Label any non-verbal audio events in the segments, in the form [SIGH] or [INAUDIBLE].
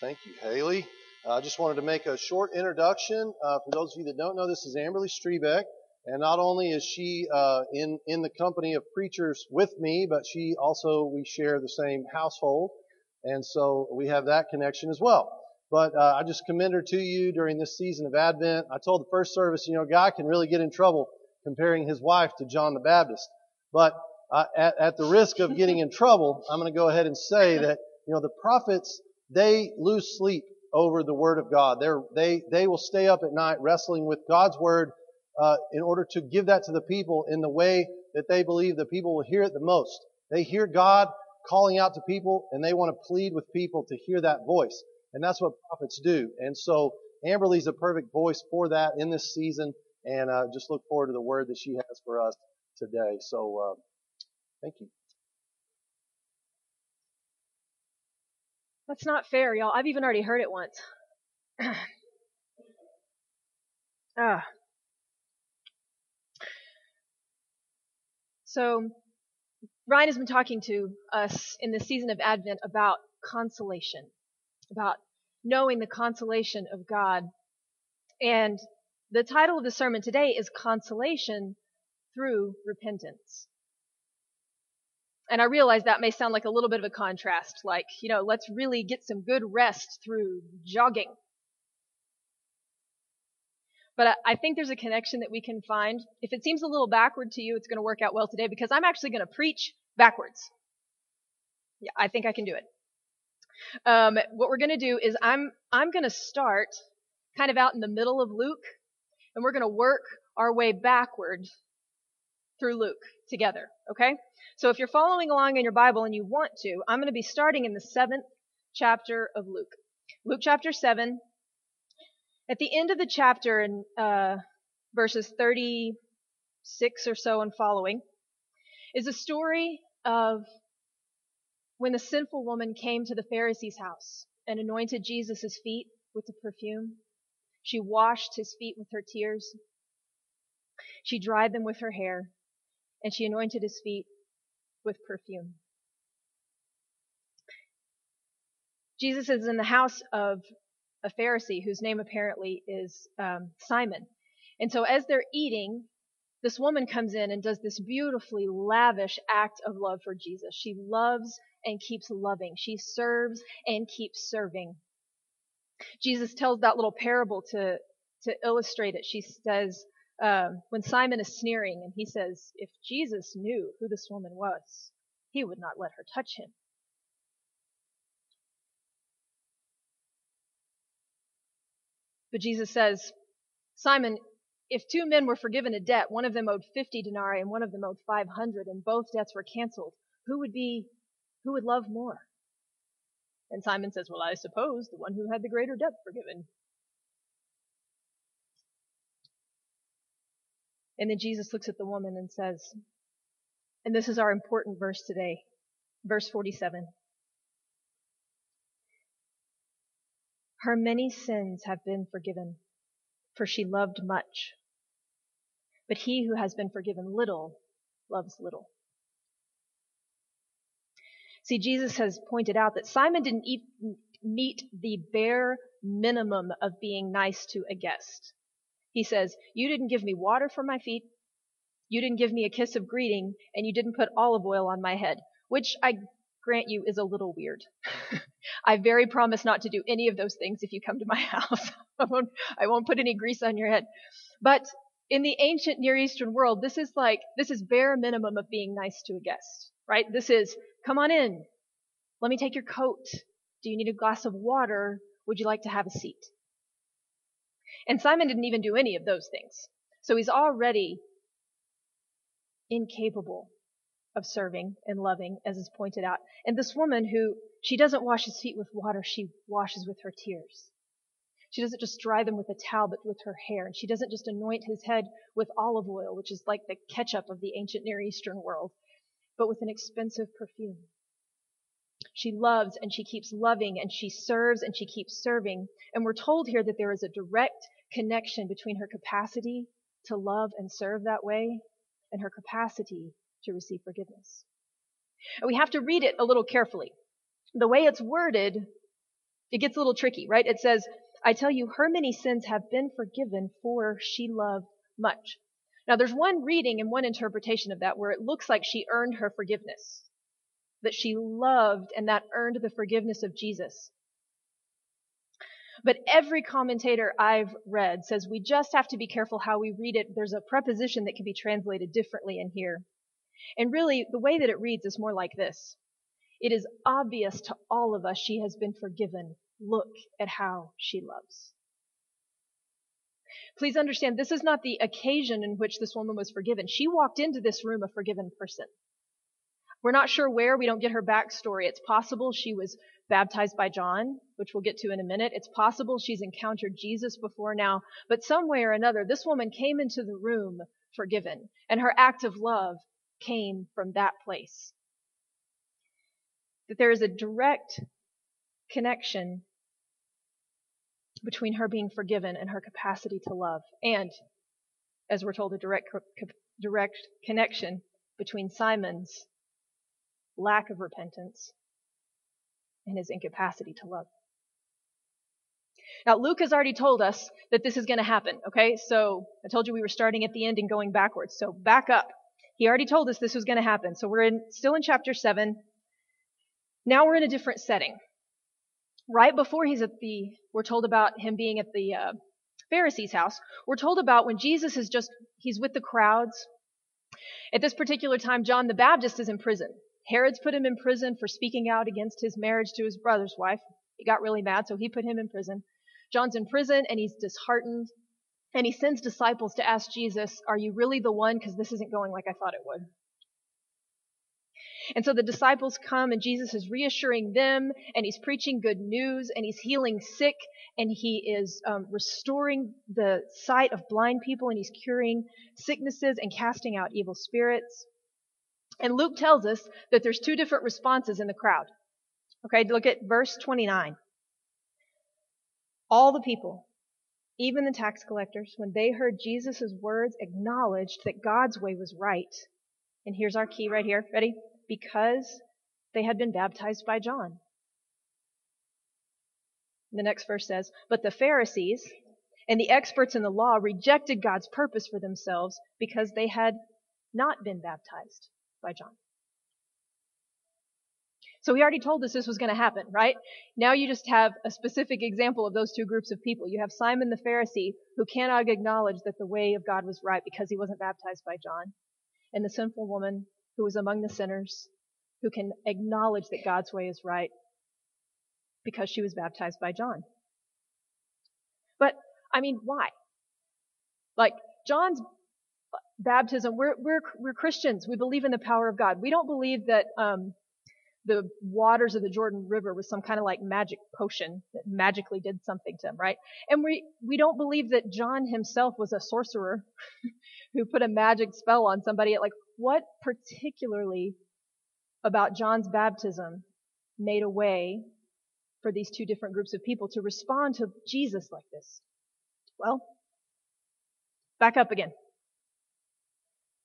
Thank you, Haley. I uh, just wanted to make a short introduction. Uh, for those of you that don't know, this is Amberly Strebeck. And not only is she uh, in, in the company of preachers with me, but she also, we share the same household. And so we have that connection as well. But uh, I just commend her to you during this season of Advent. I told the first service, you know, guy can really get in trouble comparing his wife to John the Baptist. But uh, at, at the risk of getting in trouble, I'm going to go ahead and say that, you know, the prophets, they lose sleep over the Word of God. They're, they, they will stay up at night wrestling with God's Word uh, in order to give that to the people in the way that they believe the people will hear it the most. They hear God calling out to people and they want to plead with people to hear that voice. And that's what prophets do. And so Amberly's a perfect voice for that in this season. And uh, just look forward to the word that she has for us today. So uh, thank you. That's not fair, y'all. I've even already heard it once. [CLEARS THROAT] ah. So, Ryan has been talking to us in the season of Advent about consolation, about knowing the consolation of God. And the title of the sermon today is Consolation Through Repentance. And I realize that may sound like a little bit of a contrast, like, you know, let's really get some good rest through jogging. But I think there's a connection that we can find. If it seems a little backward to you, it's going to work out well today because I'm actually going to preach backwards. Yeah, I think I can do it. Um, what we're going to do is I'm I'm going to start kind of out in the middle of Luke, and we're going to work our way backward through Luke together. Okay? So if you're following along in your Bible and you want to, I'm going to be starting in the seventh chapter of Luke. Luke chapter seven, at the end of the chapter in uh, verses 36 or so and following is a story of when the sinful woman came to the Pharisee's house and anointed Jesus' feet with the perfume. She washed his feet with her tears. She dried them with her hair, and she anointed his feet with perfume. Jesus is in the house of a Pharisee whose name apparently is um, Simon. And so as they're eating, this woman comes in and does this beautifully lavish act of love for Jesus. She loves and keeps loving. She serves and keeps serving. Jesus tells that little parable to, to illustrate it. She says, um, when Simon is sneering and he says, if Jesus knew who this woman was, he would not let her touch him. But Jesus says, Simon, if two men were forgiven a debt, one of them owed 50 denarii and one of them owed 500, and both debts were canceled, who would be, who would love more? And Simon says, well, I suppose the one who had the greater debt forgiven. And then Jesus looks at the woman and says, and this is our important verse today, verse 47. Her many sins have been forgiven, for she loved much. But he who has been forgiven little loves little. See, Jesus has pointed out that Simon didn't meet the bare minimum of being nice to a guest. He says, You didn't give me water for my feet, you didn't give me a kiss of greeting, and you didn't put olive oil on my head, which I grant you is a little weird. [LAUGHS] I very promise not to do any of those things if you come to my [LAUGHS] house. I won't, I won't put any grease on your head. But in the ancient Near Eastern world, this is like, this is bare minimum of being nice to a guest, right? This is, come on in. Let me take your coat. Do you need a glass of water? Would you like to have a seat? And Simon didn't even do any of those things. So he's already incapable of serving and loving, as is pointed out. And this woman who, she doesn't wash his feet with water, she washes with her tears. She doesn't just dry them with a towel, but with her hair. And she doesn't just anoint his head with olive oil, which is like the ketchup of the ancient Near Eastern world, but with an expensive perfume. She loves and she keeps loving and she serves and she keeps serving. And we're told here that there is a direct connection between her capacity to love and serve that way and her capacity to receive forgiveness. And we have to read it a little carefully. The way it's worded it gets a little tricky, right? It says, I tell you, her many sins have been forgiven, for she loved much. Now, there's one reading and one interpretation of that where it looks like she earned her forgiveness, that she loved and that earned the forgiveness of Jesus. But every commentator I've read says we just have to be careful how we read it. There's a preposition that can be translated differently in here. And really, the way that it reads is more like this. It is obvious to all of us she has been forgiven. Look at how she loves. Please understand, this is not the occasion in which this woman was forgiven. She walked into this room a forgiven person. We're not sure where. We don't get her backstory. It's possible she was baptized by John, which we'll get to in a minute. It's possible she's encountered Jesus before now, but some way or another, this woman came into the room forgiven, and her act of love came from that place. That there is a direct connection between her being forgiven and her capacity to love, and, as we're told, a direct, direct connection between Simon's lack of repentance and his incapacity to love. Now, Luke has already told us that this is going to happen, okay? So, I told you we were starting at the end and going backwards. So, back up. He already told us this was going to happen. So, we're in, still in chapter 7. Now we're in a different setting. Right before he's at the, we're told about him being at the uh, Pharisee's house. We're told about when Jesus is just, he's with the crowds. At this particular time, John the Baptist is in prison. Herod's put him in prison for speaking out against his marriage to his brother's wife. He got really mad, so he put him in prison. John's in prison and he's disheartened. And he sends disciples to ask Jesus, Are you really the one? Because this isn't going like I thought it would. And so the disciples come and Jesus is reassuring them and he's preaching good news and he's healing sick and he is um, restoring the sight of blind people and he's curing sicknesses and casting out evil spirits. And Luke tells us that there's two different responses in the crowd. Okay, look at verse 29. All the people, even the tax collectors, when they heard Jesus' words, acknowledged that God's way was right. And here's our key right here. Ready? Because they had been baptized by John. The next verse says, But the Pharisees and the experts in the law rejected God's purpose for themselves because they had not been baptized by John. So he already told us this was going to happen, right? Now you just have a specific example of those two groups of people. You have Simon the Pharisee who cannot acknowledge that the way of God was right because he wasn't baptized by John. And the sinful woman who was among the sinners who can acknowledge that God's way is right because she was baptized by John. But, I mean, why? Like, John's baptism, we're, we're, we're Christians. We believe in the power of God. We don't believe that um, the waters of the Jordan River was some kind of like magic potion that magically did something to him, right? And we, we don't believe that John himself was a sorcerer [LAUGHS] who put a magic spell on somebody. Like, what particularly about John's baptism made a way for these two different groups of people to respond to Jesus like this? Well, back up again.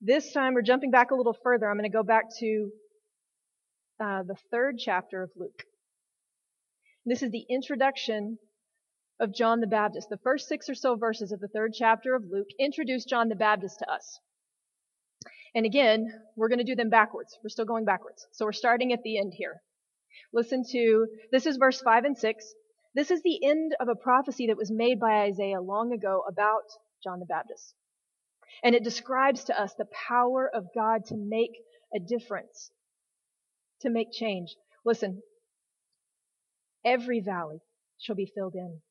This time we're jumping back a little further. I'm going to go back to uh, the third chapter of Luke. This is the introduction of John the Baptist. The first six or so verses of the third chapter of Luke introduce John the Baptist to us. And again, we're going to do them backwards. We're still going backwards. So we're starting at the end here. Listen to, this is verse 5 and 6. This is the end of a prophecy that was made by Isaiah long ago about John the Baptist. And it describes to us the power of God to make a difference, to make change. Listen, every valley shall be filled in,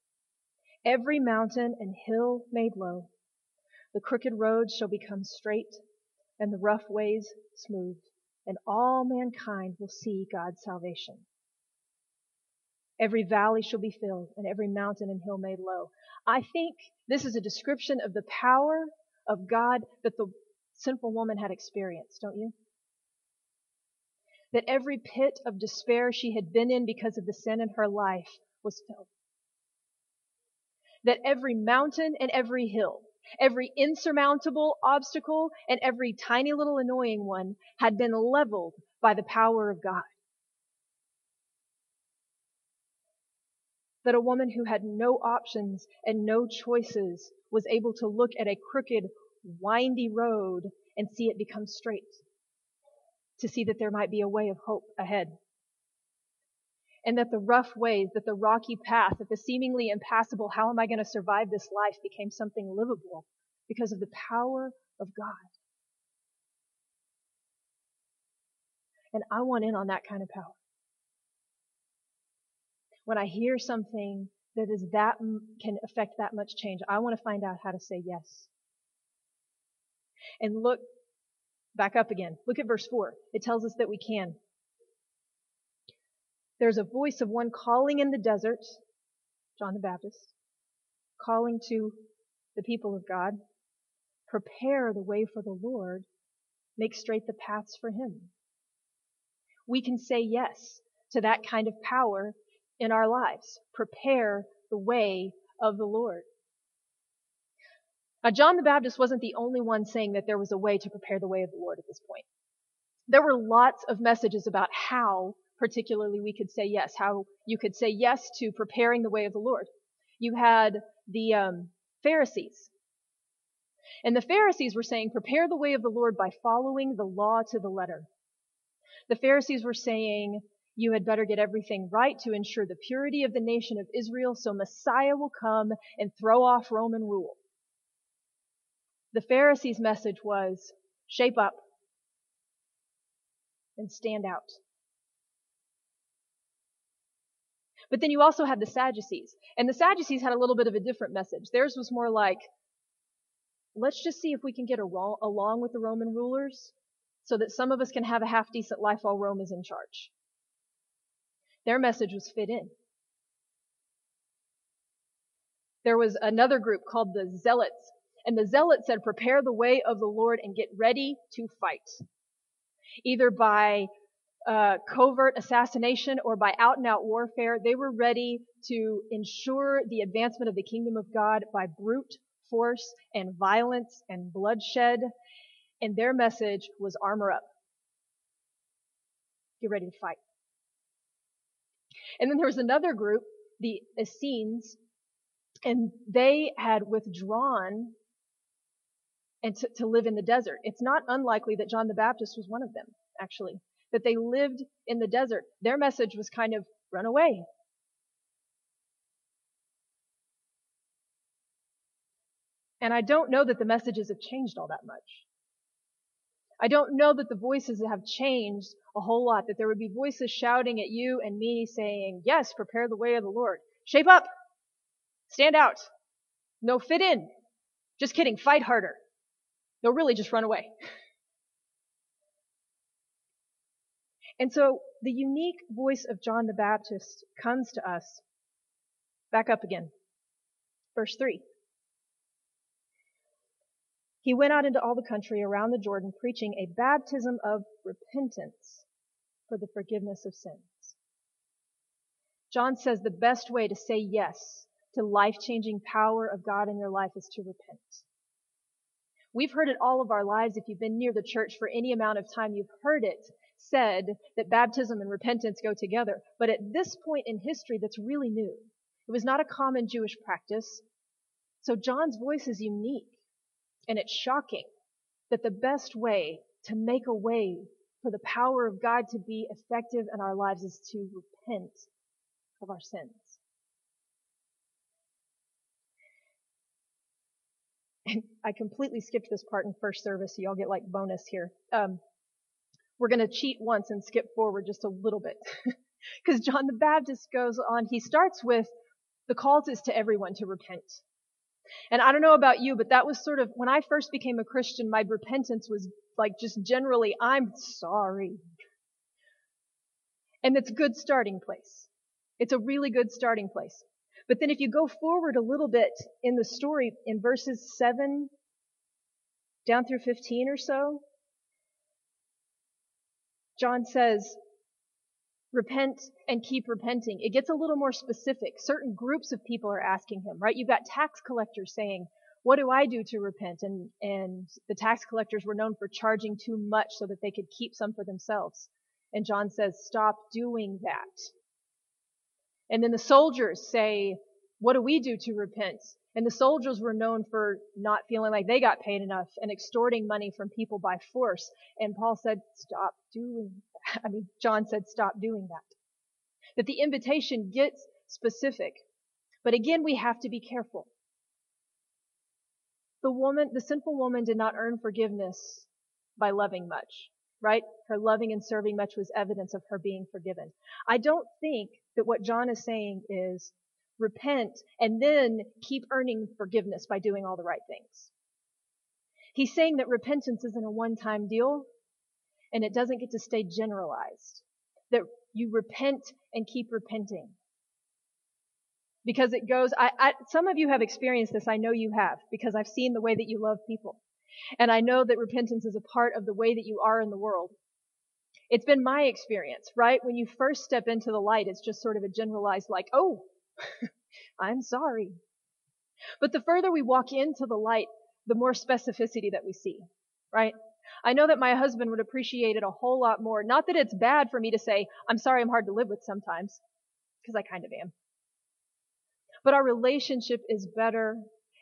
every mountain and hill made low. The crooked roads shall become straight, and the rough ways smooth, and all mankind will see God's salvation. Every valley shall be filled, and every mountain and hill made low. I think this is a description of the power of God that the sinful woman had experienced, don't you? That every pit of despair she had been in because of the sin in her life was filled. That every mountain and every hill, every insurmountable obstacle and every tiny little annoying one had been leveled by the power of God. That a woman who had no options and no choices was able to look at a crooked, windy road and see it become straight. To see that there might be a way of hope ahead. And that the rough ways, that the rocky path, that the seemingly impassable, how am I going to survive this life became something livable because of the power of God. And I want in on that kind of power. When I hear something that is that can affect that much change, I want to find out how to say yes. And look back up again. Look at verse 4. It tells us that we can. There's a voice of one calling in the desert, John the Baptist, calling to the people of God, prepare the way for the Lord, make straight the paths for him we can say yes to that kind of power in our lives. Prepare the way of the Lord. Now, John the Baptist wasn't the only one saying that there was a way to prepare the way of the Lord at this point. There were lots of messages about how, particularly, we could say yes, how you could say yes to preparing the way of the Lord. You had the um, Pharisees. And the Pharisees were saying, prepare the way of the Lord by following the law to the letter. The Pharisees were saying, you had better get everything right to ensure the purity of the nation of Israel so Messiah will come and throw off Roman rule. The Pharisees' message was shape up and stand out. But then you also had the Sadducees. And the Sadducees had a little bit of a different message. Theirs was more like, let's just see if we can get along with the Roman rulers so that some of us can have a half decent life while Rome is in charge. Their message was fit in. There was another group called the Zealots, and the Zealots said, prepare the way of the Lord and get ready to fight. Either by uh, covert assassination or by out and out warfare, they were ready to ensure the advancement of the kingdom of God by brute force and violence and bloodshed and their message was armor up. Get ready to fight. And then there was another group, the Essenes, and they had withdrawn and to, to live in the desert. It's not unlikely that John the Baptist was one of them, actually, that they lived in the desert. Their message was kind of run away. And I don't know that the messages have changed all that much. I don't know that the voices have changed a whole lot, that there would be voices shouting at you and me saying, yes, prepare the way of the Lord. Shape up. Stand out. No, fit in. Just kidding. Fight harder. No, really, just run away. [LAUGHS] And so the unique voice of John the Baptist comes to us. Back up again. Verse 3. He went out into all the country around the Jordan preaching a baptism of repentance for the forgiveness of sins. John says the best way to say yes to life-changing power of God in your life is to repent. We've heard it all of our lives. If you've been near the church for any amount of time, you've heard it said that baptism and repentance go together. But at this point in history, that's really new. It was not a common Jewish practice. So John's voice is unique. And it's shocking that the best way to make a way for the power of God to be effective in our lives is to repent of our sins. And I completely skipped this part in first service, so y'all get like bonus here. Um, we're going to cheat once and skip forward just a little bit. [LAUGHS] Because John the Baptist goes on, he starts with the calls is to everyone to repent. And I don't know about you, but that was sort of, when I first became a Christian, my repentance was like just generally, I'm sorry. And it's a good starting place. It's a really good starting place. But then if you go forward a little bit in the story, in verses 7 down through 15 or so, John says, repent and keep repenting. It gets a little more specific. Certain groups of people are asking him, right? You've got tax collectors saying, what do I do to repent? And, and the tax collectors were known for charging too much so that they could keep some for themselves. And John says, stop doing that. And then the soldiers say, what do we do to repent? And the soldiers were known for not feeling like they got paid enough and extorting money from people by force. And Paul said, stop doing that. I mean, John said, stop doing that. That the invitation gets specific. But again, we have to be careful. The woman, the sinful woman did not earn forgiveness by loving much, right? Her loving and serving much was evidence of her being forgiven. I don't think that what John is saying is repent and then keep earning forgiveness by doing all the right things. He's saying that repentance isn't a one-time deal and it doesn't get to stay generalized. That you repent and keep repenting. Because it goes, I, I, some of you have experienced this, I know you have, because I've seen the way that you love people. And I know that repentance is a part of the way that you are in the world. It's been my experience, right? When you first step into the light, it's just sort of a generalized like, oh, [LAUGHS] I'm sorry. But the further we walk into the light, the more specificity that we see, right? I know that my husband would appreciate it a whole lot more. Not that it's bad for me to say, I'm sorry I'm hard to live with sometimes, because I kind of am. But our relationship is better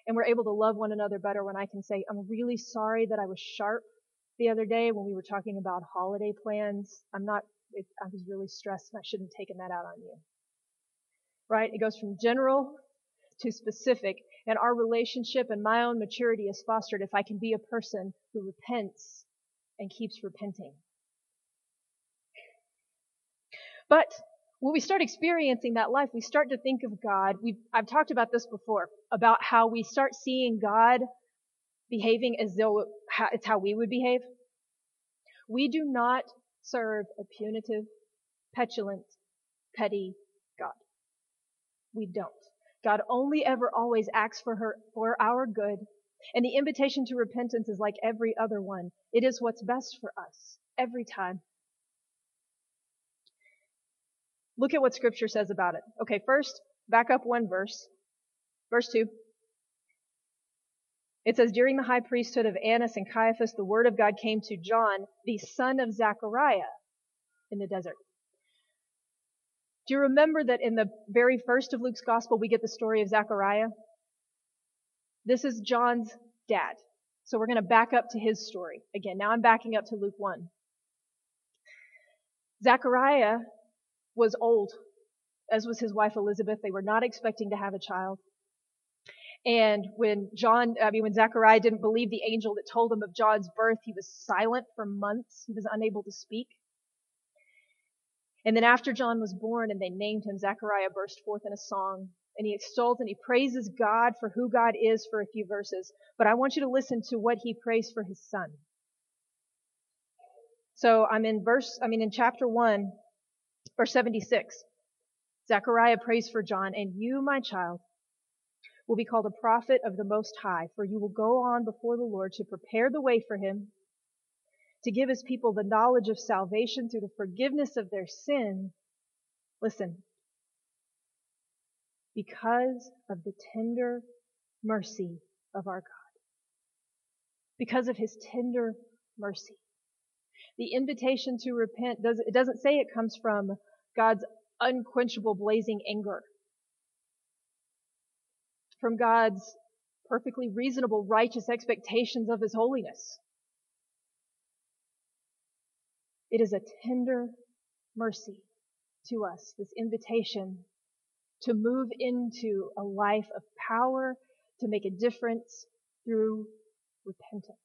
and we're able to love one another better when I can say, I'm really sorry that I was sharp the other day when we were talking about holiday plans. I'm not, it, I was really stressed and I shouldn't have taken that out on you. Right? It goes from general to specific and our relationship and my own maturity is fostered if I can be a person who repents and keeps repenting. But when we start experiencing that life, we start to think of God. We've, I've talked about this before, about how we start seeing God behaving as though it's how we would behave. We do not serve a punitive, petulant, petty. We don't. God only ever always acts for her, for our good. And the invitation to repentance is like every other one. It is what's best for us every time. Look at what scripture says about it. Okay, first, back up one verse. Verse 2. It says, During the high priesthood of Annas and Caiaphas, the word of God came to John, the son of Zechariah, in the desert. Do you remember that in the very first of Luke's gospel, we get the story of Zechariah? This is John's dad. So we're going to back up to his story. Again, now I'm backing up to Luke 1. Zechariah was old, as was his wife Elizabeth. They were not expecting to have a child. And when John, I mean, when Zechariah didn't believe the angel that told him of John's birth, he was silent for months. He was unable to speak. And then after John was born and they named him, Zechariah burst forth in a song and he extols and he praises God for who God is for a few verses. But I want you to listen to what he prays for his son. So I'm in verse, I mean in chapter one, verse 76. Zechariah prays for John, and you, my child, will be called a prophet of the Most High, for you will go on before the Lord to prepare the way for him, to give his people the knowledge of salvation through the forgiveness of their sin. Listen, because of the tender mercy of our God. Because of his tender mercy. The invitation to repent does it doesn't say it comes from God's unquenchable blazing anger. From God's perfectly reasonable righteous expectations of his holiness. It is a tender mercy to us, this invitation to move into a life of power, to make a difference through repentance.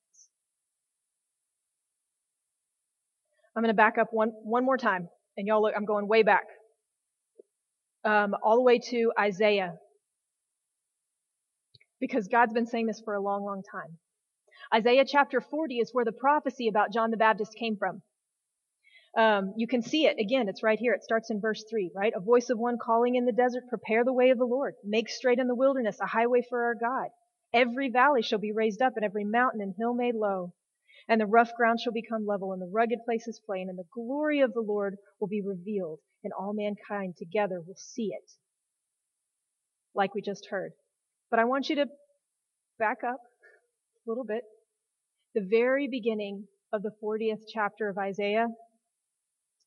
I'm going to back up one, one more time. And y'all look, I'm going way back. Um, all the way to Isaiah. Because God's been saying this for a long, long time. Isaiah chapter 40 is where the prophecy about John the Baptist came from. Um, you can see it again. It's right here. It starts in verse three, right? A voice of one calling in the desert, prepare the way of the Lord, make straight in the wilderness a highway for our God. Every valley shall be raised up, and every mountain and hill made low. And the rough ground shall become level, and the rugged places plain, and the glory of the Lord will be revealed, and all mankind together will see it. Like we just heard. But I want you to back up a little bit. The very beginning of the 40th chapter of Isaiah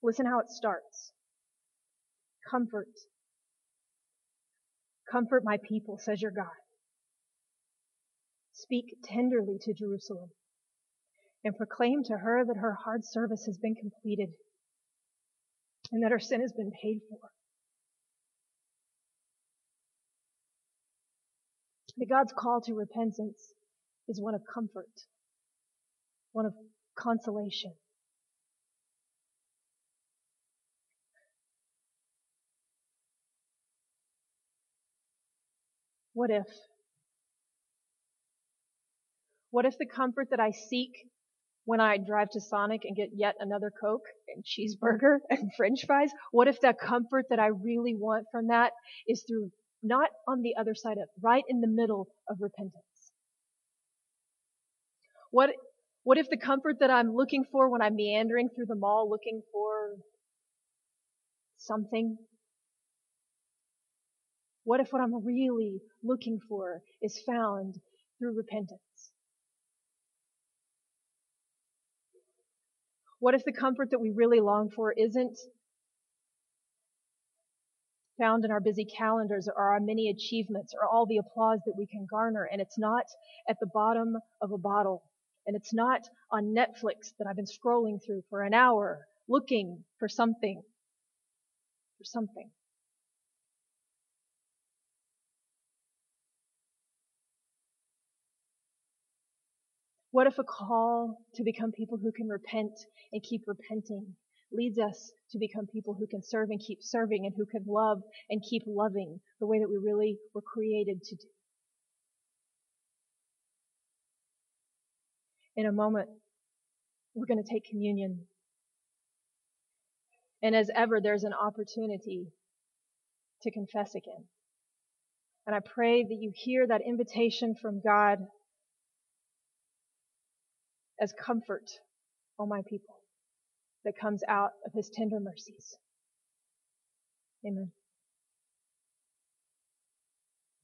Listen how it starts. Comfort, Comfort my people, says your God. Speak tenderly to Jerusalem and proclaim to her that her hard service has been completed and that her sin has been paid for. That God's call to repentance is one of comfort, one of consolation. What if? What if the comfort that I seek when I drive to Sonic and get yet another Coke and cheeseburger [LAUGHS] and french fries? What if that comfort that I really want from that is through not on the other side of, right in the middle of repentance? What, what if the comfort that I'm looking for when I'm meandering through the mall looking for something? What if what I'm really looking for is found through repentance? What if the comfort that we really long for isn't found in our busy calendars or our many achievements or all the applause that we can garner and it's not at the bottom of a bottle and it's not on Netflix that I've been scrolling through for an hour looking for something, for something. What if a call to become people who can repent and keep repenting leads us to become people who can serve and keep serving and who can love and keep loving the way that we really were created to do? In a moment, we're going to take communion. And as ever, there's an opportunity to confess again. And I pray that you hear that invitation from God as comfort, O my people, that comes out of his tender mercies. Amen.